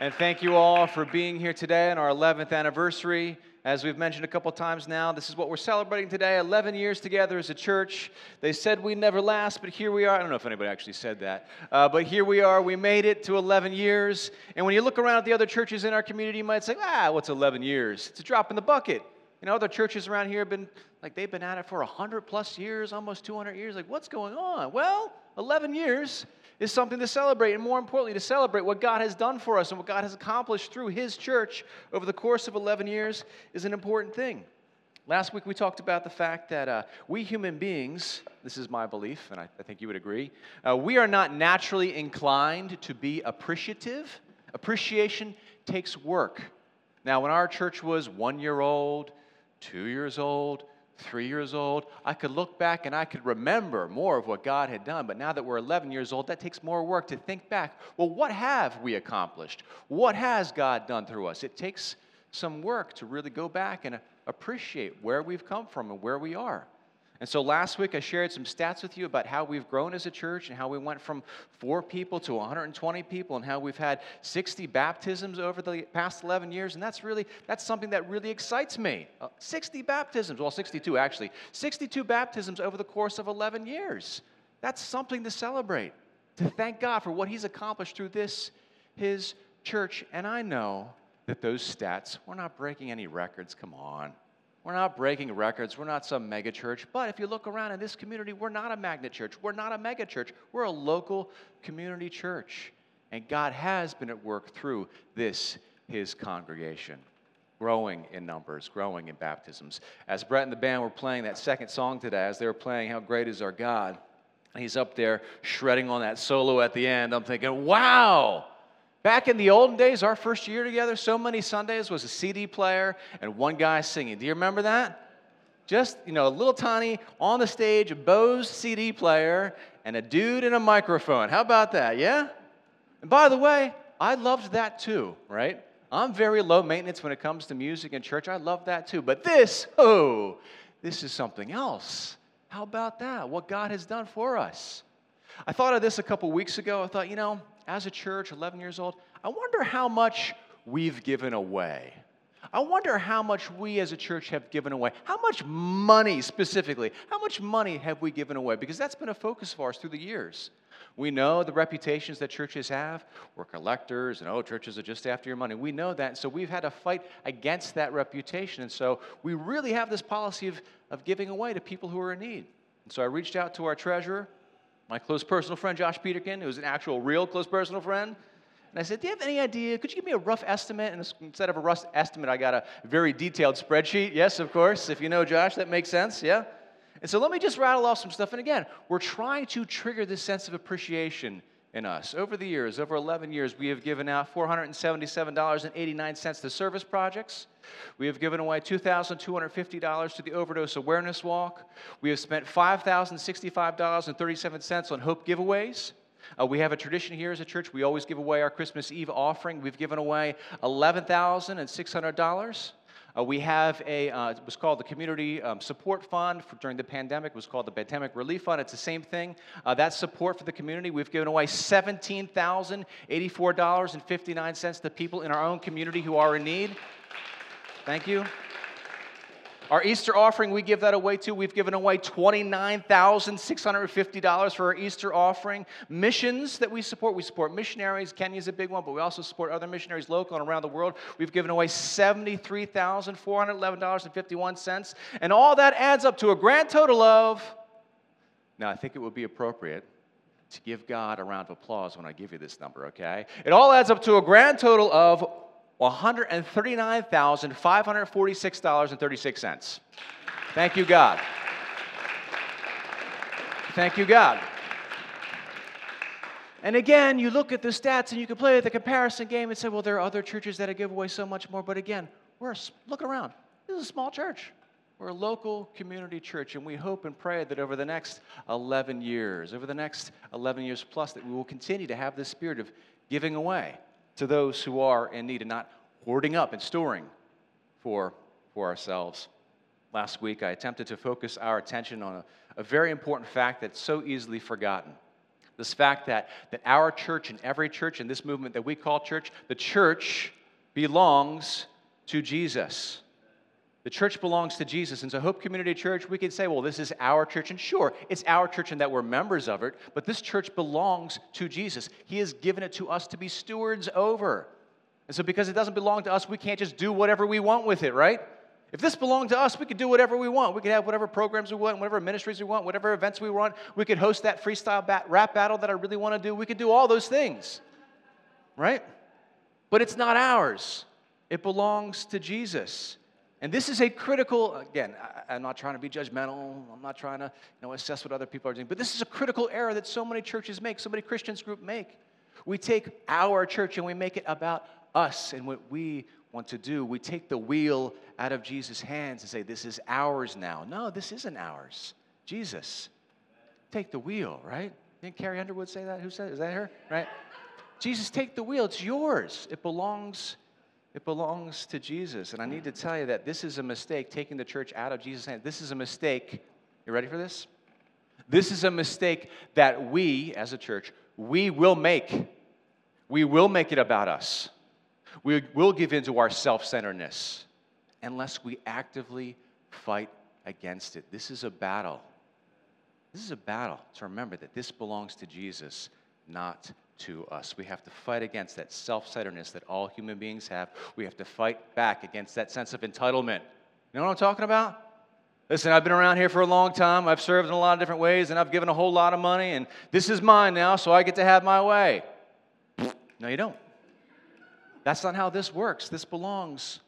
And thank you all for being here today on our 11th anniversary. As we've mentioned a couple times now, this is what we're celebrating today 11 years together as a church. They said we'd never last, but here we are. I don't know if anybody actually said that, uh, but here we are. We made it to 11 years. And when you look around at the other churches in our community, you might say, ah, what's 11 years? It's a drop in the bucket. You know, other churches around here have been like they've been at it for 100 plus years, almost 200 years. Like, what's going on? Well, 11 years is something to celebrate, and more importantly, to celebrate what God has done for us and what God has accomplished through His church over the course of 11 years is an important thing. Last week we talked about the fact that uh, we human beings, this is my belief, and I, I think you would agree, uh, we are not naturally inclined to be appreciative. Appreciation takes work. Now, when our church was one year old, two years old, three years old, I could look back and I could remember more of what God had done. But now that we're 11 years old, that takes more work to think back. Well, what have we accomplished? What has God done through us? It takes some work to really go back and appreciate where we've come from and where we are. And so last week I shared some stats with you about how we've grown as a church and how we went from four people to 120 people and how we've had 60 baptisms over the past 11 years. And that's really, that's something that really excites me. Uh, 60 baptisms, well, 62 actually, 62 baptisms over the course of 11 years. That's something to celebrate, to thank God for what He's accomplished through this, His church. And I know that those stats, we're not breaking any records, come on. We're not breaking records. We're not some mega church. But if you look around in this community, we're not a magnet church. We're not a mega church. We're a local community church. And God has been at work through this, his congregation, growing in numbers, growing in baptisms. As Brett and the band were playing that second song today, as they were playing How Great Is Our God, he's up there shredding on that solo at the end. I'm thinking, wow, Back in the olden days, our first year together, so many Sundays was a CD player and one guy singing. Do you remember that? Just, you know, a little tiny on the stage, a Bose CD player, and a dude in a microphone. How about that? Yeah? And by the way, I loved that too, right? I'm very low maintenance when it comes to music and church. I love that too. But this, oh, this is something else. How about that? What God has done for us. I thought of this a couple weeks ago. I thought, you know, as a church, 11 years old, I wonder how much we've given away. I wonder how much we as a church have given away. How much money specifically? How much money have we given away? Because that's been a focus for us through the years. We know the reputations that churches have. We're collectors, and oh, churches are just after your money. We know that. So we've had to fight against that reputation. And so we really have this policy of, of giving away to people who are in need. And so I reached out to our treasurer, my close personal friend Josh Peterkin, who's an actual real close personal friend. And I said, Do you have any idea? Could you give me a rough estimate? And instead of a rough estimate, I got a very detailed spreadsheet. Yes, of course. If you know Josh, that makes sense. Yeah? And so let me just rattle off some stuff. And again, we're trying to trigger this sense of appreciation in us. Over the years, over 11 years, we have given out $477.89 to service projects. We have given away $2,250 to the Overdose Awareness Walk. We have spent $5,065.37 on Hope giveaways. Uh, we have a tradition here as a church. We always give away our Christmas Eve offering. We've given away $11,600. Uh, we have a, uh, it was called the Community um, Support Fund for, during the pandemic. It was called the Pandemic Relief Fund. It's the same thing. Uh, that support for the community, we've given away $17,084.59 to people in our own community who are in need. Thank you. Our Easter offering, we give that away too. We've given away $29,650 for our Easter offering. Missions that we support, we support missionaries. Kenya's a big one, but we also support other missionaries local and around the world. We've given away $73,411.51. And all that adds up to a grand total of, now I think it would be appropriate to give God a round of applause when I give you this number, okay? It all adds up to a grand total of $139,546.36. Thank you, God. Thank you, God. And again, you look at the stats and you can play the comparison game and say, well, there are other churches that give away so much more. But again, we're a, look around. This is a small church. We're a local community church, and we hope and pray that over the next 11 years, over the next 11 years plus, that we will continue to have this spirit of giving away to those who are in need and not hoarding up and storing for, for ourselves. Last week, I attempted to focus our attention on a, a very important fact that's so easily forgotten. This fact that, that our church and every church in this movement that we call church, the church belongs to Jesus. The church belongs to Jesus. And so, Hope Community Church, we could say, well, this is our church. And sure, it's our church and that we're members of it, but this church belongs to Jesus. He has given it to us to be stewards over. And so, because it doesn't belong to us, we can't just do whatever we want with it, right? If this belonged to us, we could do whatever we want. We could have whatever programs we want, whatever ministries we want, whatever events we want. We could host that freestyle bat- rap battle that I really want to do. We could do all those things, right? But it's not ours, it belongs to Jesus. And this is a critical, again, I, am not trying to be judgmental. I'm not trying to you know, assess what other people are doing, but this is a critical error that so many churches make, so many Christians group make. We take our church and we make it about us and what we want to do. We take the wheel out of Jesus' hands and say, This is ours now. No, this isn't ours. Jesus, take the wheel, right? Didn't Carrie Underwood say that? Who said it? Is that her? Right? Jesus, take the wheel. It's yours. It belongs it belongs to Jesus. And I need to tell you that this is a mistake, taking the church out of Jesus' hands. This is a mistake. You ready for this? This is a mistake that we, as a church, we will make. We will make it about us. We will give in to our self centeredness unless we actively fight against it. This is a battle. This is a battle to remember that this belongs to Jesus, not to us. We have to fight against that self centeredness that all human beings have. We have to fight back against that sense of entitlement. You know what I'm talking about? Listen, I've been around here for a long time. I've served in a lot of different ways, and I've given a whole lot of money, and this is mine now, so I get to have my way. No, you don't. That's not how this works. This belongs.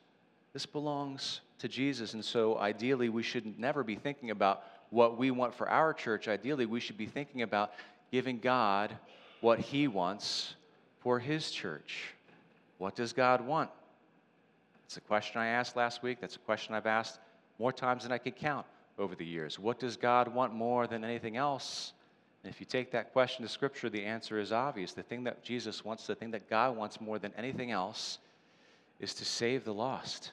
This belongs to Jesus. And so ideally, we should never be thinking about what we want for our church. Ideally, we should be thinking about giving God what He wants for His church. What does God want? It's a question I asked last week. That's a question I've asked more times than I could count over the years. What does God want more than anything else? And if you take that question to Scripture, the answer is obvious. The thing that Jesus wants, the thing that God wants more than anything else, is to save the lost.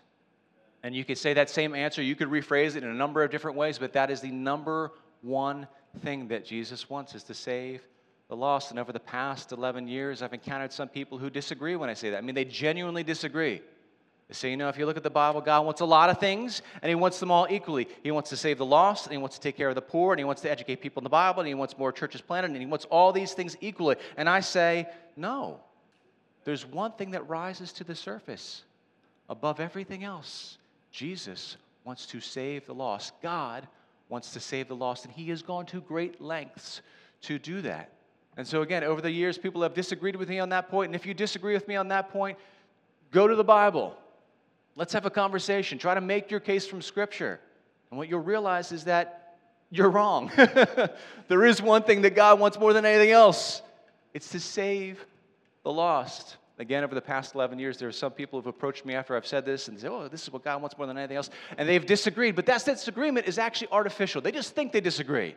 And you could say that same answer, you could rephrase it in a number of different ways, but that is the number one thing that Jesus wants is to save the lost. And over the past 11 years, I've encountered some people who disagree when I say that. I mean, they genuinely disagree. They say, you know, if you look at the Bible, God wants a lot of things, and He wants them all equally. He wants to save the lost, and He wants to take care of the poor, and He wants to educate people in the Bible, and He wants more churches planted, and He wants all these things equally. And I say, no. There's one thing that rises to the surface above everything else Jesus wants to save the lost. God wants to save the lost, and He has gone to great lengths to do that. And so, again, over the years, people have disagreed with me on that point. And if you disagree with me on that point, go to the Bible. Let's have a conversation. Try to make your case from Scripture. And what you'll realize is that you're wrong. there is one thing that God wants more than anything else it's to save the lost. Again, over the past 11 years, there are some people who've approached me after I've said this and say, oh, this is what God wants more than anything else. And they've disagreed. But that disagreement is actually artificial. They just think they disagree.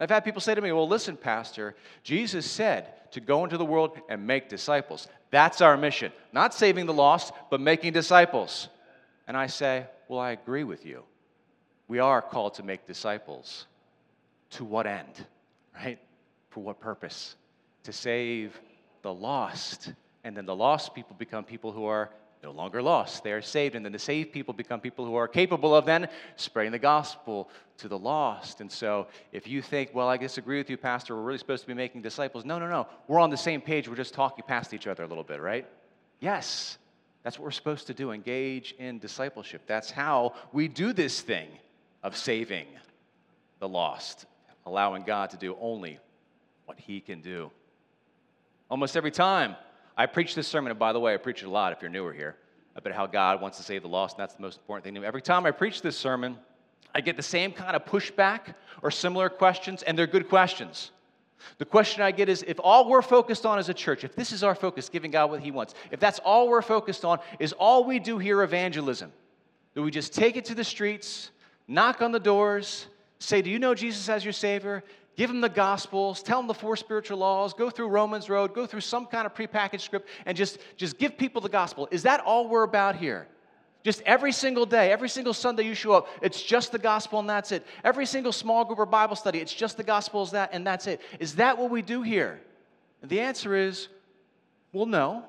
I've had people say to me, Well, listen, Pastor, Jesus said to go into the world and make disciples. That's our mission. Not saving the lost, but making disciples. And I say, Well, I agree with you. We are called to make disciples. To what end? Right? For what purpose? To save the lost. And then the lost people become people who are no longer lost. They are saved. And then the saved people become people who are capable of then spreading the gospel to the lost. And so if you think, well, I disagree with you, Pastor, we're really supposed to be making disciples. No, no, no. We're on the same page. We're just talking past each other a little bit, right? Yes. That's what we're supposed to do engage in discipleship. That's how we do this thing of saving the lost, allowing God to do only what He can do. Almost every time I preach this sermon, and by the way, I preach it a lot if you're newer here, about how God wants to save the lost, and that's the most important thing to me. Every time I preach this sermon, I get the same kind of pushback or similar questions, and they're good questions. The question I get is if all we're focused on as a church, if this is our focus, giving God what He wants, if that's all we're focused on, is all we do here evangelism? Do we just take it to the streets, knock on the doors, say, Do you know Jesus as your Savior? Give them the Gospels, tell them the four spiritual laws, go through Romans Road, go through some kind of prepackaged script, and just, just give people the gospel. Is that all we're about here? Just every single day, every single Sunday you show up, it's just the gospel and that's it. Every single small group or Bible study, it's just the gospel is that and that's it. Is that what we do here? And the answer is, well, no.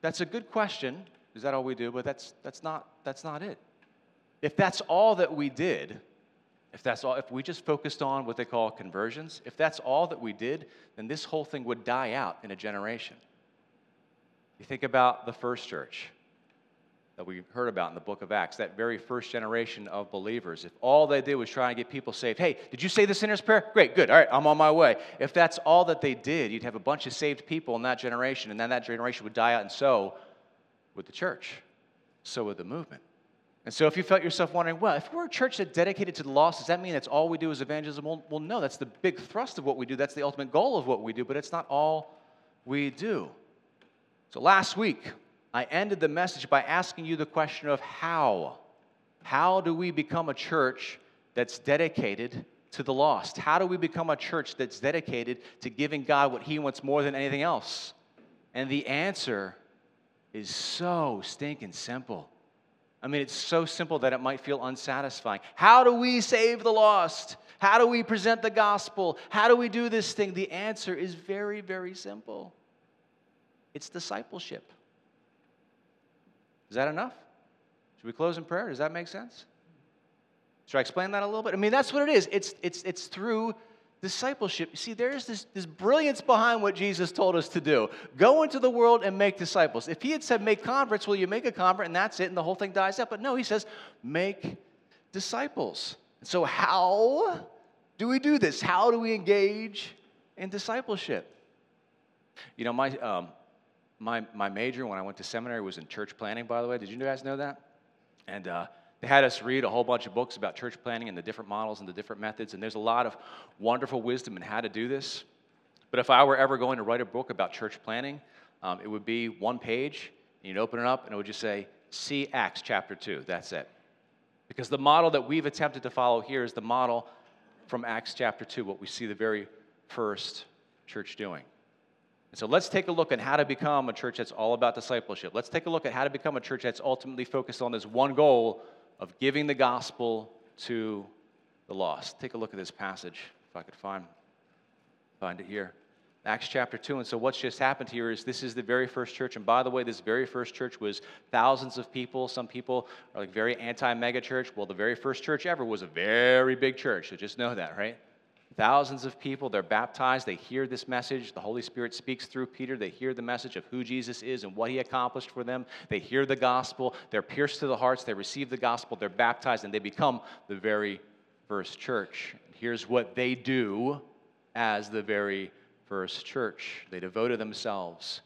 That's a good question. Is that all we do? But that's, that's, not, that's not it. If that's all that we did, if that's all, if we just focused on what they call conversions, if that's all that we did, then this whole thing would die out in a generation. You think about the first church that we heard about in the book of Acts, that very first generation of believers. If all they did was try and get people saved, hey, did you say the sinner's prayer? Great, good, all right, I'm on my way. If that's all that they did, you'd have a bunch of saved people in that generation, and then that generation would die out, and so would the church, so would the movement. And so if you felt yourself wondering, well, if we're a church that's dedicated to the lost, does that mean that's all we do is evangelism? Well, well, no, that's the big thrust of what we do. That's the ultimate goal of what we do, but it's not all we do. So last week, I ended the message by asking you the question of how. How do we become a church that's dedicated to the lost? How do we become a church that's dedicated to giving God what He wants more than anything else? And the answer is so stinking simple. I mean, it's so simple that it might feel unsatisfying. How do we save the lost? How do we present the gospel? How do we do this thing? The answer is very, very simple it's discipleship. Is that enough? Should we close in prayer? Does that make sense? Should I explain that a little bit? I mean, that's what it is. It's, it's, it's through discipleship. You see, there's this, this brilliance behind what Jesus told us to do go into the world and make disciples. If he had said make converts, well, you make a convert and that's it, and the whole thing dies out. But no, he says make disciples. So, how do we do this? How do we engage in discipleship? You know, my, um, my, my major when I went to seminary was in church planting, by the way. Did you guys know that? And uh, they had us read a whole bunch of books about church planting and the different models and the different methods. And there's a lot of wonderful wisdom in how to do this. But if I were ever going to write a book about church planting, um, it would be one page, and you'd open it up, and it would just say, See Acts chapter 2. That's it. Because the model that we've attempted to follow here is the model from Acts chapter 2, what we see the very first church doing. And so let's take a look at how to become a church that's all about discipleship. Let's take a look at how to become a church that's ultimately focused on this one goal of giving the gospel to the lost. Take a look at this passage, if I could find, find it here. Acts chapter 2. And so, what's just happened here is this is the very first church. And by the way, this very first church was thousands of people. Some people are like very anti mega church. Well, the very first church ever was a very big church. So, just know that, right? Thousands of people, they're baptized, they hear this message. The Holy Spirit speaks through Peter. They hear the message of who Jesus is and what he accomplished for them. They hear the gospel, they're pierced to the hearts, they receive the gospel, they're baptized, and they become the very first church. Here's what they do as the very first church they devoted themselves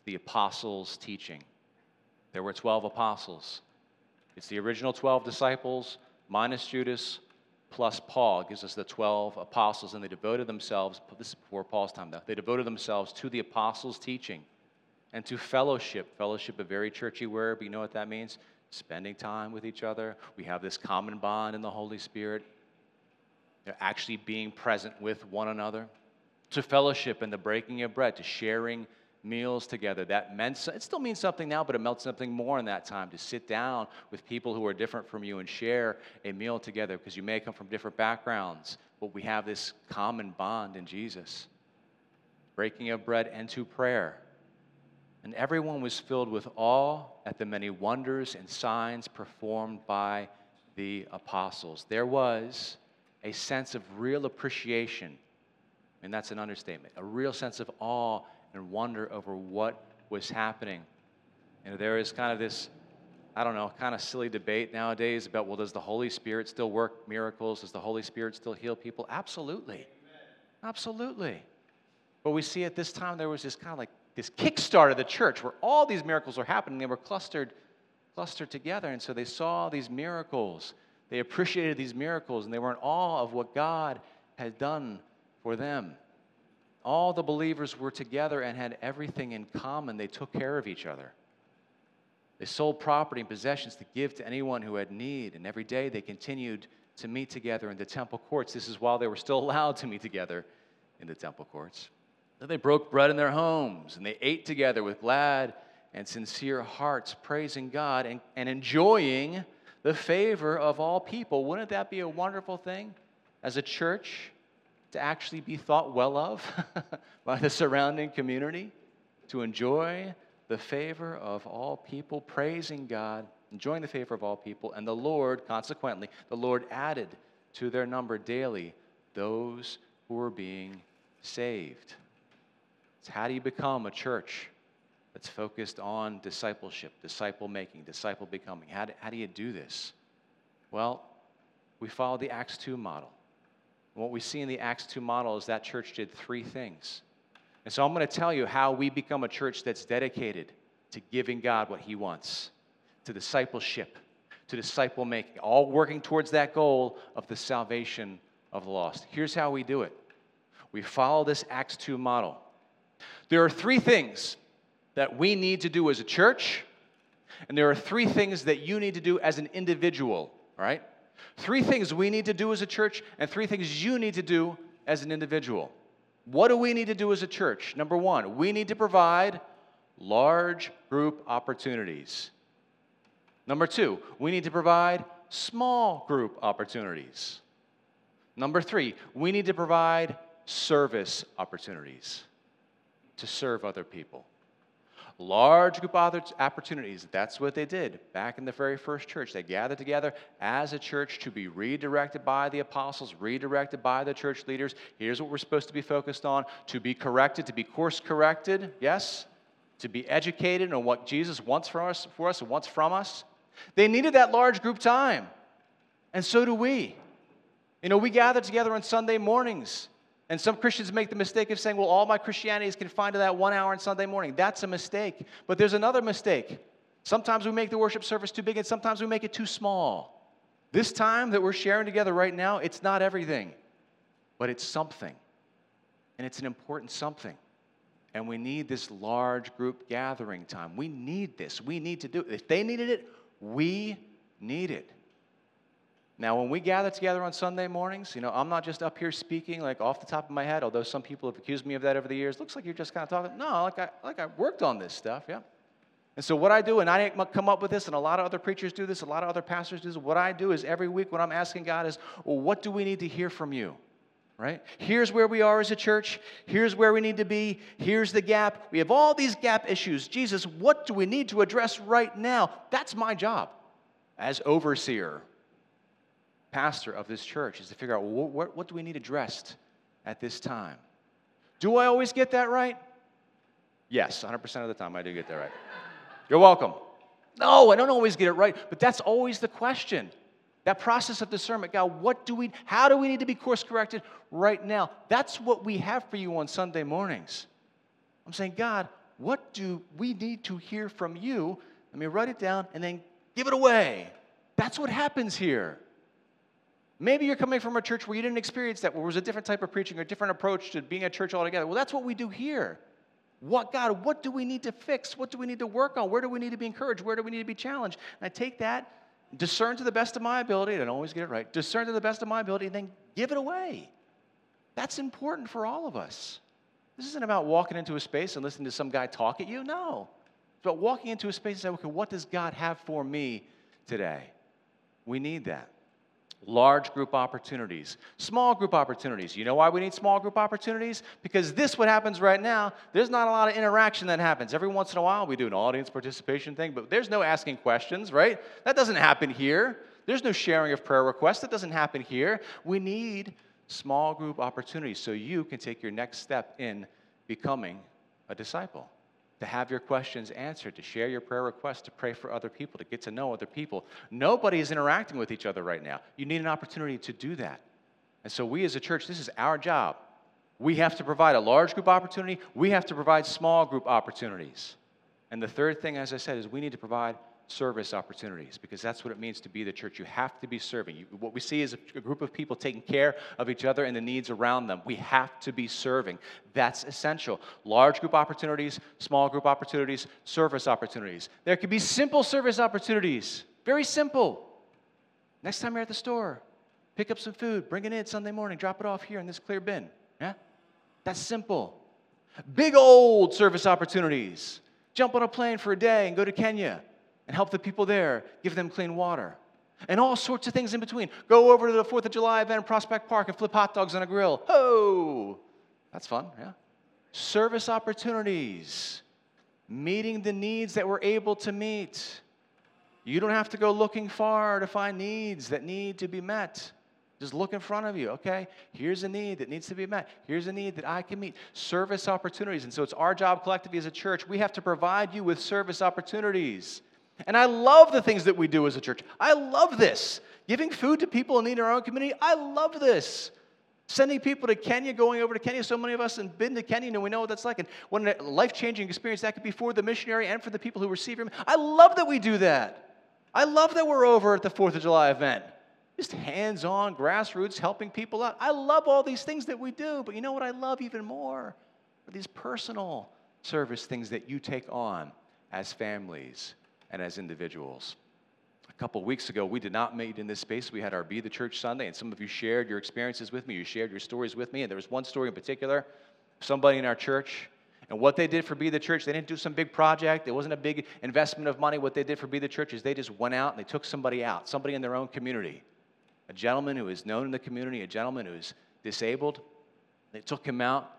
to the apostles' teaching. There were 12 apostles. It's the original 12 disciples, minus Judas, plus Paul gives us the 12 apostles, and they devoted themselves, this is before Paul's time though, they devoted themselves to the apostles' teaching and to fellowship. Fellowship, a very churchy word, but you know what that means? Spending time with each other. We have this common bond in the Holy Spirit. They're actually being present with one another. To fellowship and the breaking of bread, to sharing meals together. That meant, it still means something now, but it meant something more in that time to sit down with people who are different from you and share a meal together because you may come from different backgrounds, but we have this common bond in Jesus. Breaking of bread and to prayer. And everyone was filled with awe at the many wonders and signs performed by the apostles. There was a sense of real appreciation, and that's an understatement, a real sense of awe and wonder over what was happening. And there is kind of this, I don't know, kind of silly debate nowadays about, well, does the Holy Spirit still work miracles? Does the Holy Spirit still heal people? Absolutely. Absolutely. But we see at this time there was this kind of like this kickstart of the church where all these miracles were happening. They were clustered, clustered together. And so they saw these miracles. They appreciated these miracles and they were in awe of what God had done for them all the believers were together and had everything in common. They took care of each other. They sold property and possessions to give to anyone who had need, and every day they continued to meet together in the temple courts. This is while they were still allowed to meet together in the temple courts. Then they broke bread in their homes, and they ate together with glad and sincere hearts praising God and, and enjoying the favor of all people. Wouldn't that be a wonderful thing as a church to actually be thought well of by the surrounding community? To enjoy the favor of all people, praising God, enjoying the favor of all people, and the Lord, consequently, the Lord added to their number daily those who were being saved. It's how do you become a church that's focused on discipleship, disciple making, disciple becoming? How do, how do you do this? Well, we follow the Acts 2 model. And what we see in the Acts 2 model is that church did three things. And so I'm going to tell you how we become a church that's dedicated to giving God what He wants, to discipleship, to disciple making, all working towards that goal of the salvation of the lost. Here's how we do it we follow this Acts 2 model. There are three things that we need to do as a church, and there are three things that you need to do as an individual, right? Three things we need to do as a church, and three things you need to do as an individual. What do we need to do as a church? Number one, we need to provide large group opportunities. Number two, we need to provide small group opportunities. Number three, we need to provide service opportunities to serve other people. Large group opportunities. That's what they did back in the very first church. They gathered together as a church to be redirected by the apostles, redirected by the church leaders. Here's what we're supposed to be focused on to be corrected, to be course corrected, yes, to be educated on what Jesus wants for us, for us and wants from us. They needed that large group time, and so do we. You know, we gather together on Sunday mornings and some Christians make the mistake of saying, well, all my Christianity is confined to that one hour on Sunday morning. That's a mistake. But there's another mistake. Sometimes we make the worship service too big, and sometimes we make it too small. This time that we're sharing together right now, it's not everything, but it's something. And it's an important something. And we need this large group gathering time. We need this. We need to do it. If they needed it, we need it. Now, when we gather together on Sunday mornings, you know, I'm not just up here speaking like off the top of my head, although some people have accused me of that over the years. Looks like you're just kind of talking. No, like I, like I worked on this stuff, yeah. And so, what I do, and I didn't come up with this, and a lot of other preachers do this, a lot of other pastors do this. What I do is every week what I'm asking God is, well, what do we need to hear from you? Right? Here's where we are as a church. Here's where we need to be. Here's the gap. We have all these gap issues. Jesus, what do we need to address right now? That's my job as overseer pastor of this church is to figure out what, what, what do we need addressed at this time. Do I always get that right? Yes, 100% of the time I do get that right. You're welcome. No, I don't always get it right, but that's always the question. That process of discernment, God, what do we, how do we need to be course corrected right now? That's what we have for you on Sunday mornings. I'm saying, God, what do we need to hear from you? Let me write it down and then give it away. That's what happens here. Maybe you're coming from a church where you didn't experience that, where it was a different type of preaching or a different approach to being a church altogether. Well, that's what we do here. What, God, what do we need to fix? What do we need to work on? Where do we need to be encouraged? Where do we need to be challenged? And I take that, discern to the best of my ability, I don't always get it right, discern to the best of my ability, and then give it away. That's important for all of us. This isn't about walking into a space and listening to some guy talk at you. No. It's about walking into a space and saying, okay, what does God have for me today? We need that large group opportunities, small group opportunities. You know why we need small group opportunities? Because this, what happens right now, there's not a lot of interaction that happens. Every once in a while, we do an audience participation thing, but there's no asking questions, right? That doesn't happen here. There's no sharing of prayer requests. That doesn't happen here. We need small group opportunities so you can take your next step in becoming a disciple to have your questions answered, to share your prayer requests, to pray for other people, to get to know other people. Nobody is interacting with each other right now. You need an opportunity to do that. And so, we as a church, this is our job. We have to provide a large group opportunity, we have to provide small group opportunities. And the third thing, as I said, is we need to provide service opportunities because that's what it means to be the church. You have to be serving. You, what we see is a, a group of people taking care of each other and the needs around them. We have to be serving. That's essential. Large group opportunities, small group opportunities, service opportunities. There could be simple service opportunities, very simple. Next time you're at the store, pick up some food, bring it in Sunday morning, drop it off here in this clear bin. Yeah? That's simple. Big old service opportunities jump on a plane for a day and go to Kenya and help the people there, give them clean water. And all sorts of things in between. Go over to the 4th of July event in Prospect Park and flip hot dogs on a grill. Oh, that's fun, yeah. Service opportunities, meeting the needs that we're able to meet. You don't have to go looking far to find needs that need to be met. Just look in front of you, okay? Here's a need that needs to be met. Here's a need that I can meet. Service opportunities. And so it's our job collectively as a church. We have to provide you with service opportunities. And I love the things that we do as a church. I love this. Giving food to people in need in our own community. I love this. Sending people to Kenya, going over to Kenya. So many of us have been to Kenya and we know what that's like. And what a life changing experience that could be for the missionary and for the people who receive him. I love that we do that. I love that we're over at the 4th of July event just hands on, grassroots, helping people out. I love all these things that we do, but you know what I love even more? Are these personal service things that you take on as families and as individuals. A couple weeks ago, we did not meet in this space. We had our Be the Church Sunday, and some of you shared your experiences with me. You shared your stories with me, and there was one story in particular somebody in our church and what they did for Be the Church, they didn't do some big project. It wasn't a big investment of money. What they did for Be the Church is they just went out and they took somebody out, somebody in their own community a gentleman who is known in the community, a gentleman who is disabled. They took him out,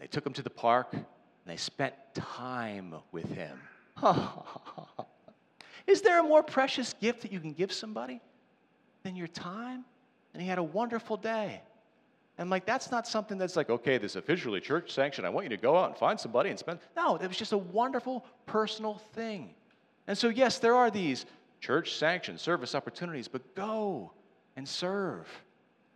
they took him to the park, and they spent time with him. is there a more precious gift that you can give somebody than your time? And he had a wonderful day. And like that's not something that's like, okay, this officially church sanctioned. I want you to go out and find somebody and spend. No, it was just a wonderful personal thing. And so, yes, there are these church sanctioned service opportunities, but go and serve.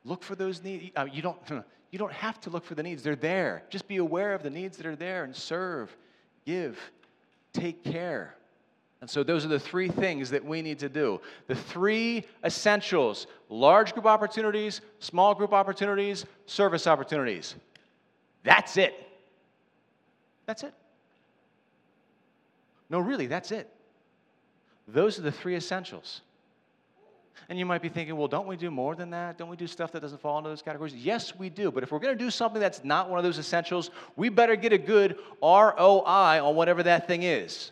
Look for those needs. Uh, you, don't, you don't have to look for the needs, they're there. Just be aware of the needs that are there and serve, give, take care. And so, those are the three things that we need to do. The three essentials large group opportunities, small group opportunities, service opportunities. That's it. That's it. No, really, that's it. Those are the three essentials. And you might be thinking, well, don't we do more than that? Don't we do stuff that doesn't fall into those categories? Yes, we do. But if we're going to do something that's not one of those essentials, we better get a good ROI on whatever that thing is,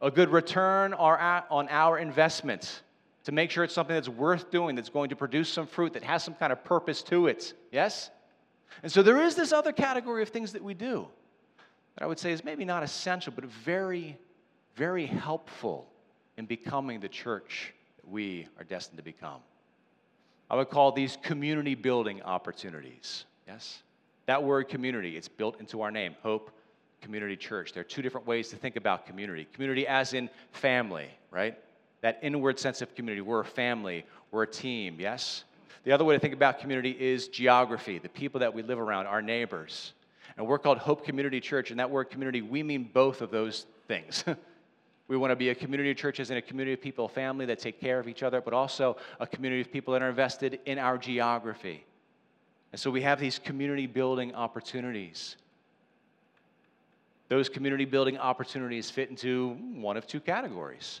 a good return on our investment to make sure it's something that's worth doing, that's going to produce some fruit, that has some kind of purpose to it. Yes? And so there is this other category of things that we do that I would say is maybe not essential, but very, very helpful in becoming the church that we are destined to become. I would call these community building opportunities. Yes? That word community, it's built into our name, Hope Community Church. There are two different ways to think about community. Community as in family, right? That inward sense of community. We're a family, we're a team, yes? The other way to think about community is geography, the people that we live around, our neighbors. And we're called Hope Community Church, and that word community, we mean both of those things. We want to be a community of churches and a community of people, family that take care of each other, but also a community of people that are invested in our geography. And so we have these community building opportunities. Those community building opportunities fit into one of two categories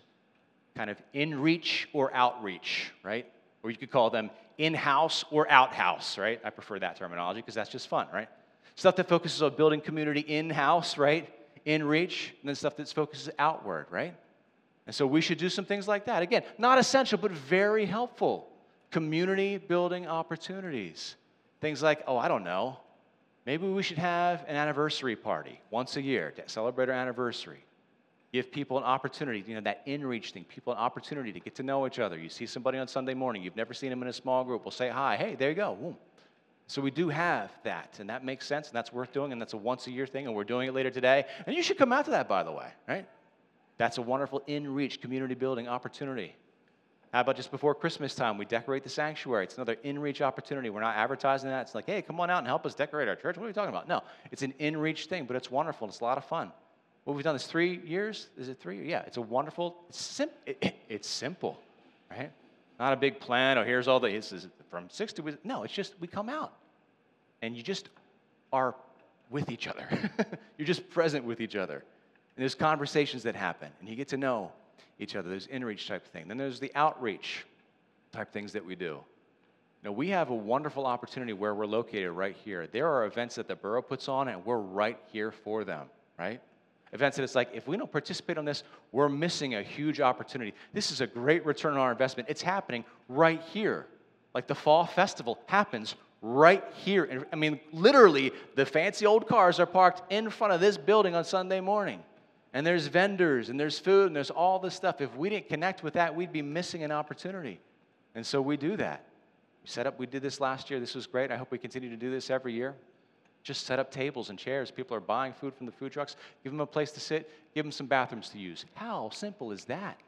kind of in reach or outreach, right? Or you could call them in house or out house, right? I prefer that terminology because that's just fun, right? Stuff that focuses on building community in house, right? in reach, and then stuff that focuses outward, right? And so we should do some things like that. Again, not essential, but very helpful. Community building opportunities. Things like, oh, I don't know, maybe we should have an anniversary party once a year to celebrate our anniversary. Give people an opportunity, you know, that in reach thing, people an opportunity to get to know each other. You see somebody on Sunday morning, you've never seen them in a small group, we'll say hi, hey, there you go, boom. So we do have that, and that makes sense, and that's worth doing, and that's a once a year thing, and we're doing it later today. And you should come out to that, by the way, right? That's a wonderful in reach community building opportunity. How about just before Christmas time, we decorate the sanctuary? It's another in reach opportunity. We're not advertising that. It's like, hey, come on out and help us decorate our church. What are we talking about? No, it's an in reach thing, but it's wonderful. It's a lot of fun. What we've done is three years. Is it three? Yeah, it's a wonderful, it's, sim- it, it's simple, right? Not a big plan. Oh, here's all the, this is from six to, no, it's just we come out and you just are with each other. You're just present with each other. And there's conversations that happen, and you get to know each other. There's in-reach type thing. Then there's the outreach type things that we do. Now, we have a wonderful opportunity where we're located right here. There are events that the borough puts on, and we're right here for them, right? Events that it's like, if we don't participate on this, we're missing a huge opportunity. This is a great return on our investment. It's happening right here. Like the fall festival happens right here. I mean, literally, the fancy old cars are parked in front of this building on Sunday morning. And there's vendors and there's food and there's all this stuff. If we didn't connect with that, we'd be missing an opportunity. And so we do that. We set up, we did this last year. This was great. I hope we continue to do this every year. Just set up tables and chairs. People are buying food from the food trucks. Give them a place to sit, give them some bathrooms to use. How simple is that?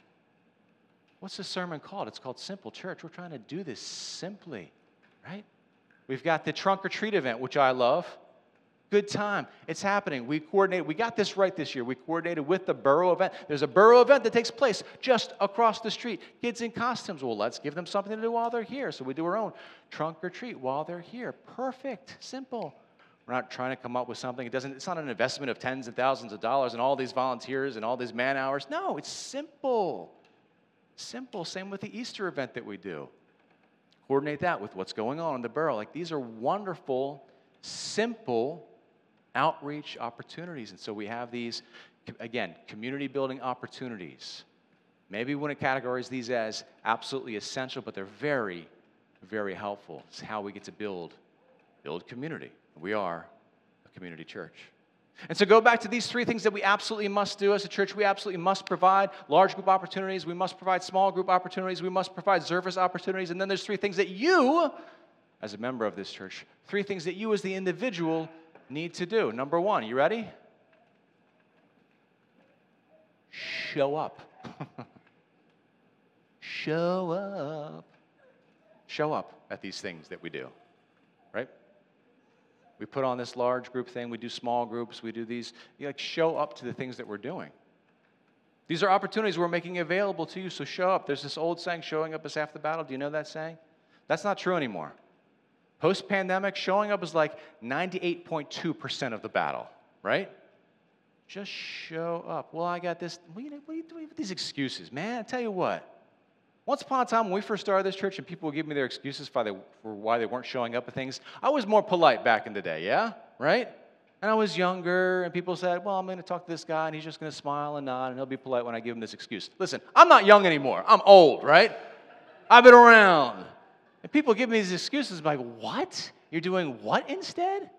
What's the sermon called? It's called Simple Church. We're trying to do this simply, right? We've got the trunk or treat event, which I love. Good time. It's happening. We coordinated. We got this right this year. We coordinated with the borough event. There's a borough event that takes place just across the street. Kids in costumes. Well, let's give them something to do while they're here. So we do our own trunk or treat while they're here. Perfect. Simple. We're not trying to come up with something. It doesn't, it's not an investment of tens and thousands of dollars and all these volunteers and all these man hours. No, it's simple. Simple. Same with the Easter event that we do. Coordinate that with what's going on in the borough. Like these are wonderful, simple outreach opportunities. And so we have these, again, community building opportunities. Maybe we wouldn't categorize these as absolutely essential, but they're very, very helpful. It's how we get to build, build community. We are a community church. And so go back to these three things that we absolutely must do as a church. We absolutely must provide large group opportunities. We must provide small group opportunities. We must provide service opportunities. And then there's three things that you, as a member of this church, three things that you as the individual need to do. Number one, you ready? Show up. Show up. Show up at these things that we do, right? We put on this large group thing, we do small groups, we do these. You like show up to the things that we're doing. These are opportunities we're making available to you, so show up. There's this old saying, showing up is half the battle. Do you know that saying? That's not true anymore. Post pandemic, showing up is like 98.2% of the battle, right? Just show up. Well, I got this. What are you, doing with these excuses, man? I tell you what. Once upon a time, when we first started this church and people would give me their excuses for why they weren't showing up at things, I was more polite back in the day, yeah? Right? And I was younger, and people said, Well, I'm going to talk to this guy, and he's just going to smile and nod, and he'll be polite when I give him this excuse. Listen, I'm not young anymore. I'm old, right? I've been around. And people give me these excuses like, what? You're doing what instead?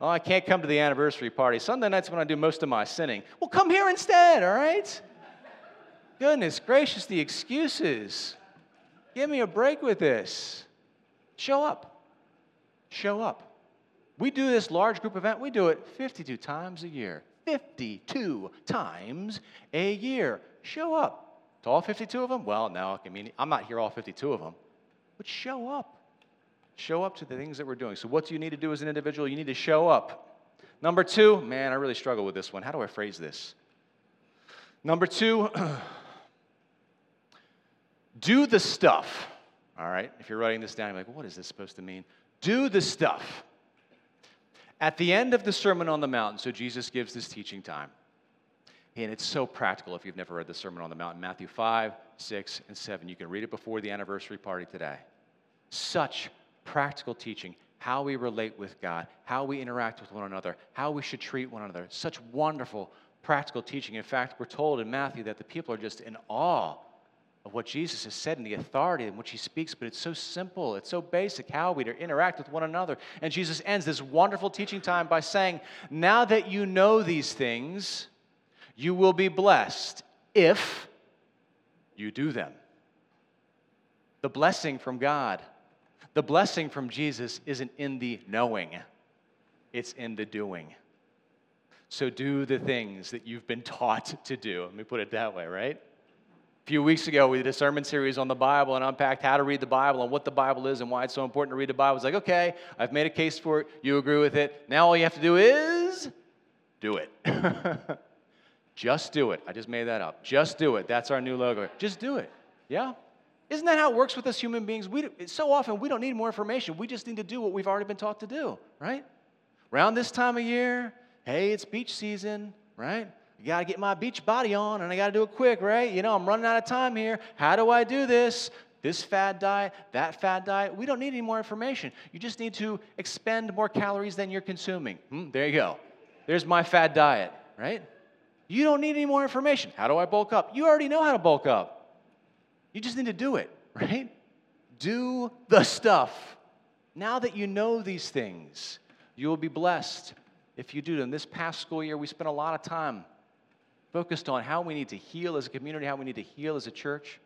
Oh, I can't come to the anniversary party. Sunday night's when I do most of my sinning. Well, come here instead, all right? Goodness gracious, the excuses. Give me a break with this. Show up. Show up. We do this large group event, we do it 52 times a year. 52 times a year. Show up. To all 52 of them? Well, no, I mean, I'm not here all 52 of them but show up. Show up to the things that we're doing. So, what do you need to do as an individual? You need to show up. Number two, man, I really struggle with this one. How do I phrase this? Number two, do the stuff. All right, if you're writing this down, you're like, what is this supposed to mean? Do the stuff. At the end of the Sermon on the Mount, so Jesus gives this teaching time. And it's so practical if you've never read the Sermon on the Mount, Matthew 5, 6, and 7. You can read it before the anniversary party today. Such practical teaching, how we relate with God, how we interact with one another, how we should treat one another. Such wonderful practical teaching. In fact, we're told in Matthew that the people are just in awe of what Jesus has said and the authority in which he speaks, but it's so simple, it's so basic how we interact with one another. And Jesus ends this wonderful teaching time by saying, Now that you know these things, you will be blessed if you do them. The blessing from God, the blessing from Jesus isn't in the knowing, it's in the doing. So do the things that you've been taught to do. Let me put it that way, right? A few weeks ago, we did a sermon series on the Bible and unpacked how to read the Bible and what the Bible is and why it's so important to read the Bible. It's like, okay, I've made a case for it. You agree with it. Now all you have to do is do it. Just do it. I just made that up. Just do it. That's our new logo. Just do it. Yeah? Isn't that how it works with us human beings? We, so often we don't need more information. We just need to do what we've already been taught to do, right? Around this time of year, hey, it's beach season, right? You got to get my beach body on and I got to do it quick, right? You know, I'm running out of time here. How do I do this? This fad diet, that fad diet. We don't need any more information. You just need to expend more calories than you're consuming. Hmm, there you go. There's my fad diet, right? You don't need any more information. How do I bulk up? You already know how to bulk up. You just need to do it, right? Do the stuff. Now that you know these things, you will be blessed if you do them. This past school year, we spent a lot of time focused on how we need to heal as a community, how we need to heal as a church.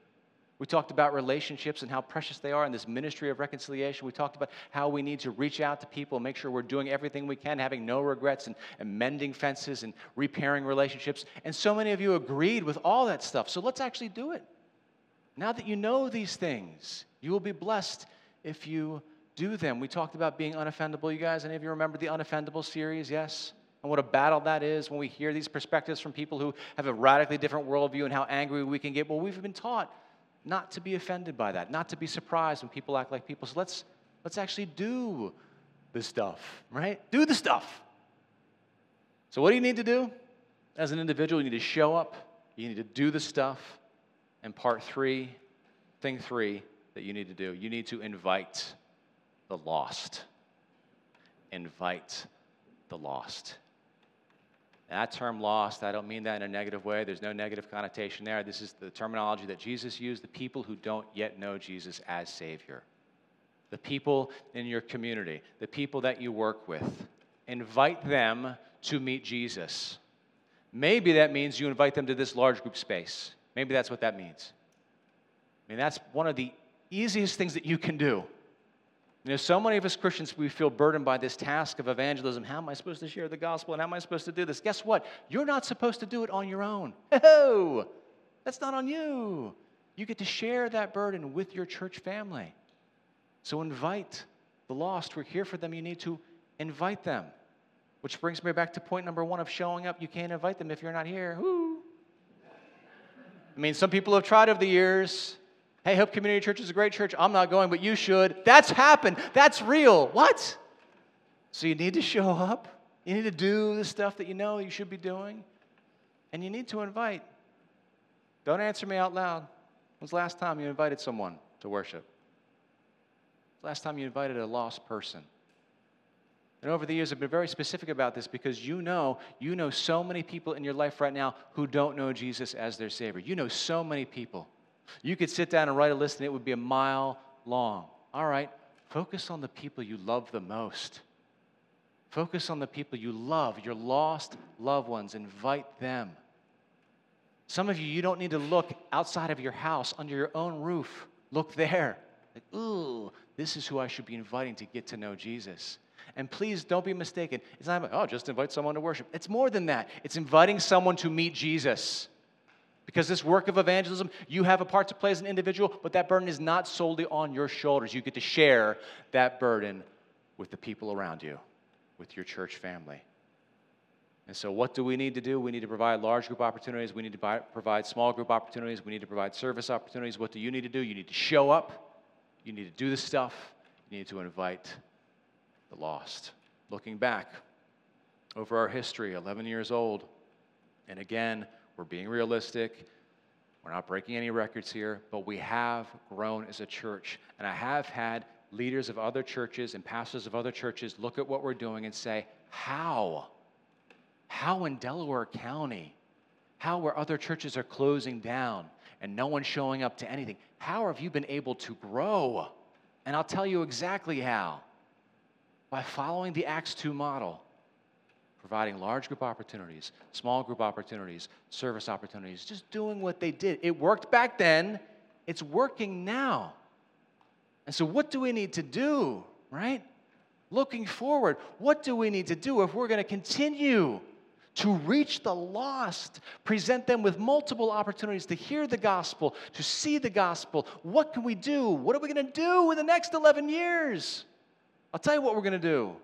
We talked about relationships and how precious they are in this ministry of reconciliation. We talked about how we need to reach out to people and make sure we're doing everything we can, having no regrets and, and, mending fences and repairing relationships. And so many of you agreed with all that stuff. So let's actually do it. Now that you know these things, you will be blessed if you do them. We talked about being unoffendable, you guys. Any of you remember the unoffendable series? Yes? And what a battle that is when we hear these perspectives from people who have a radically different worldview and how angry we can get. Well, we've been taught not to be offended by that, not to be surprised when people act like people. So let's, let's actually do the stuff, right? Do the stuff. So, what do you need to do? As an individual, you need to show up, you need to do the stuff. And part three, thing three that you need to do, you need to invite the lost. Invite the lost. That term lost, I don't mean that in a negative way. There's no negative connotation there. This is the terminology that Jesus used the people who don't yet know Jesus as Savior. The people in your community, the people that you work with. Invite them to meet Jesus. Maybe that means you invite them to this large group space. Maybe that's what that means. I mean, that's one of the easiest things that you can do you know, so many of us Christians, we feel burdened by this task of evangelism. How am I supposed to share the gospel and how am I supposed to do this? Guess what? You're not supposed to do it on your own. Oh, that's not on you. You get to share that burden with your church family. So invite the lost. We're here for them. You need to invite them. Which brings me back to point number one of showing up. You can't invite them if you're not here. Woo. I mean, some people have tried over the years. Hey, Hope Community Church is a great church. I'm not going, but you should. That's happened. That's real. What? So you need to show up. You need to do the stuff that you know you should be doing. And you need to invite. Don't answer me out loud. When's the last time you invited someone to worship? Last time you invited a lost person? And over the years, I've been very specific about this because you know, you know so many people in your life right now who don't know Jesus as their Savior. You know so many people. You could sit down and write a list and it would be a mile long. All right, focus on the people you love the most. Focus on the people you love, your lost loved ones. Invite them. Some of you, you don't need to look outside of your house, under your own roof. Look there. Like, ooh, this is who I should be inviting to get to know Jesus. And please don't be mistaken. It's not oh, just invite someone to worship. It's more than that. It's inviting someone to meet Jesus. Because this work of evangelism, you have a part to play as an individual, but that burden is not solely on your shoulders. You get to share that burden with the people around you, with your church family. And so, what do we need to do? We need to provide large group opportunities. We need to provide small group opportunities. We need to provide service opportunities. What do you need to do? You need to show up. You need to do the stuff. You need to invite the lost. Looking back over our history, 11 years old, and again, we're being realistic. We're not breaking any records here, but we have grown as a church. And I have had leaders of other churches and pastors of other churches look at what we're doing and say, How? How in Delaware County? How where other churches are closing down and no one's showing up to anything? How have you been able to grow? And I'll tell you exactly how. By following the Acts 2 model providing large group opportunities, small group opportunities, service opportunities, just doing what they did. It worked back then, it's working now. And so, what do we need to do, right? Looking forward, what do we need to do if we're going to continue to reach the lost, present them with multiple opportunities to hear the gospel, to see the gospel? What can we do? What are we going to do in the next 11 years? I'll tell you what we're going to do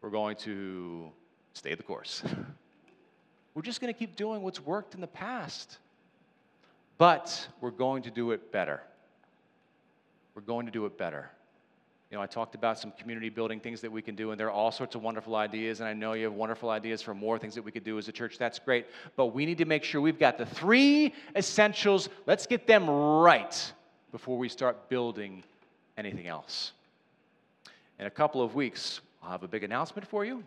we're going to stay the course. we're just going to keep doing what's worked in the past. But we're going to do it better. We're going to do it better. You know, I talked about some community building things that we can do, and there are all sorts of wonderful ideas, and I know you have wonderful ideas for more things that we could do as a church. That's great. But we need to make sure we've got the three essentials. Let's get them right before we start building anything else. In a couple of weeks, I'll have a big announcement for you.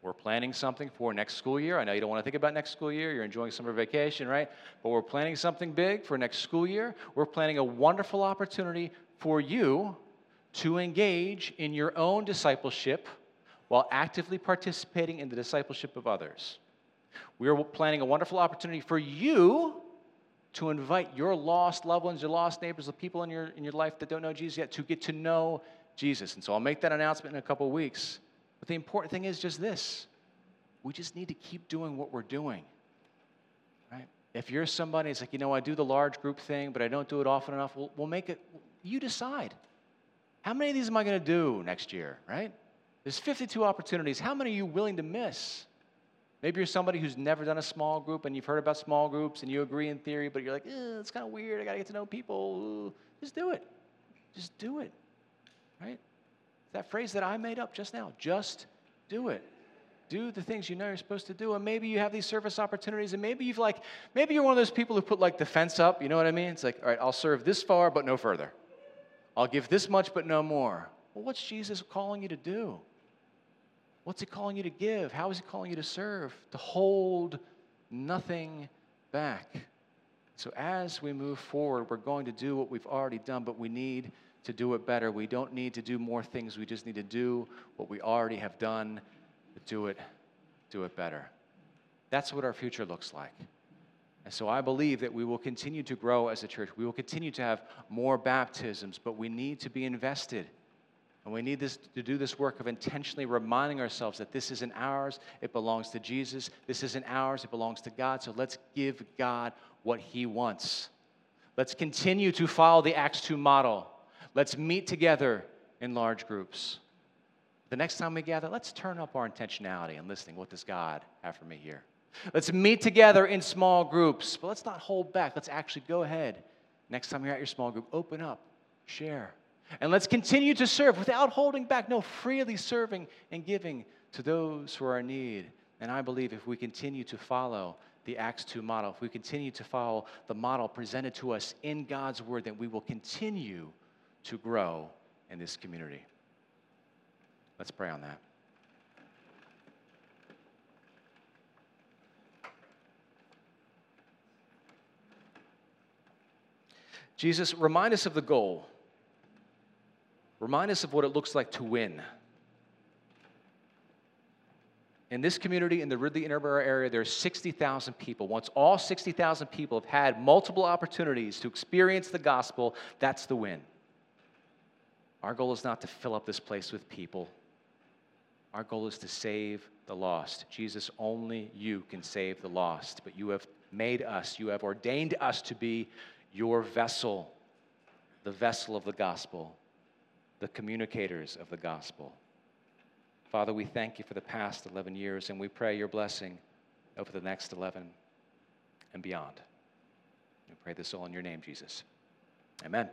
We're planning something for next school year. I know you don't want to think about next school year. You're enjoying summer vacation, right? But we're planning something big for next school year. We're planning a wonderful opportunity for you to engage in your own discipleship while actively participating in the discipleship of others. We are planning a wonderful opportunity for you to invite your lost loved ones, your lost neighbors, the people in your, in your life that don't know Jesus yet, to get to know Jesus. And so I'll make that announcement in a couple weeks. But the important thing is just this we just need to keep doing what we're doing. Right? If you're somebody it's like, you know, I do the large group thing, but I don't do it often enough, we'll, we'll make it, you decide. How many of these am I going to do next year, right? There's 52 opportunities. How many are you willing to miss? Maybe you're somebody who's never done a small group and you've heard about small groups and you agree in theory, but you're like, it's kind of weird. I got to get to know people. Just do it. Just do it. Right? That phrase that I made up just now. Just do it. Do the things you know you're supposed to do. And maybe you have these service opportunities, and maybe you've like, maybe you're one of those people who put like the fence up. You know what I mean? It's like, all right, I'll serve this far, but no further. I'll give this much, but no more. Well, what's Jesus calling you to do? What's he calling you to give? How is he calling you to serve? To hold nothing back. So, as we move forward, we're going to do what we've already done, but we need to do it better. We don't need to do more things. We just need to do what we already have done, do it, do it better. That's what our future looks like. And so I believe that we will continue to grow as a church. We will continue to have more baptisms, but we need to be invested. And we need this, to do this work of intentionally reminding ourselves that this isn't ours, it belongs to Jesus. This isn't ours, it belongs to God. So let's give God what He wants. Let's continue to follow the Acts 2 model. Let's meet together in large groups. The next time we gather, let's turn up our intentionality and listening. What does God have for me here? Let's meet together in small groups, but let's not hold back. Let's actually go ahead. Next time you're at your small group, open up, share. And let's continue to serve without holding back. No, freely serving and giving to those who are in need. And I believe if we continue to follow the Acts 2 model, if we continue to follow the model presented to us in God's Word, then we will continue to grow in this community. Let's pray on that. Jesus, remind us of the goal. Remind us of what it looks like to win. In this community, in the Ridley Interboro area, there are 60,000 people. Once all 60,000 people have had multiple opportunities to experience the gospel, that's the win. Our goal is not to fill up this place with people. Our goal is to save the lost. Jesus, only you can save the lost, but you have made us, you have ordained us to be your vessel, the vessel of the gospel, the communicators of the gospel. Father, we thank you for the past 11 years, and we pray your blessing over the next 11 and beyond. We pray this all in your name, Jesus. Amen.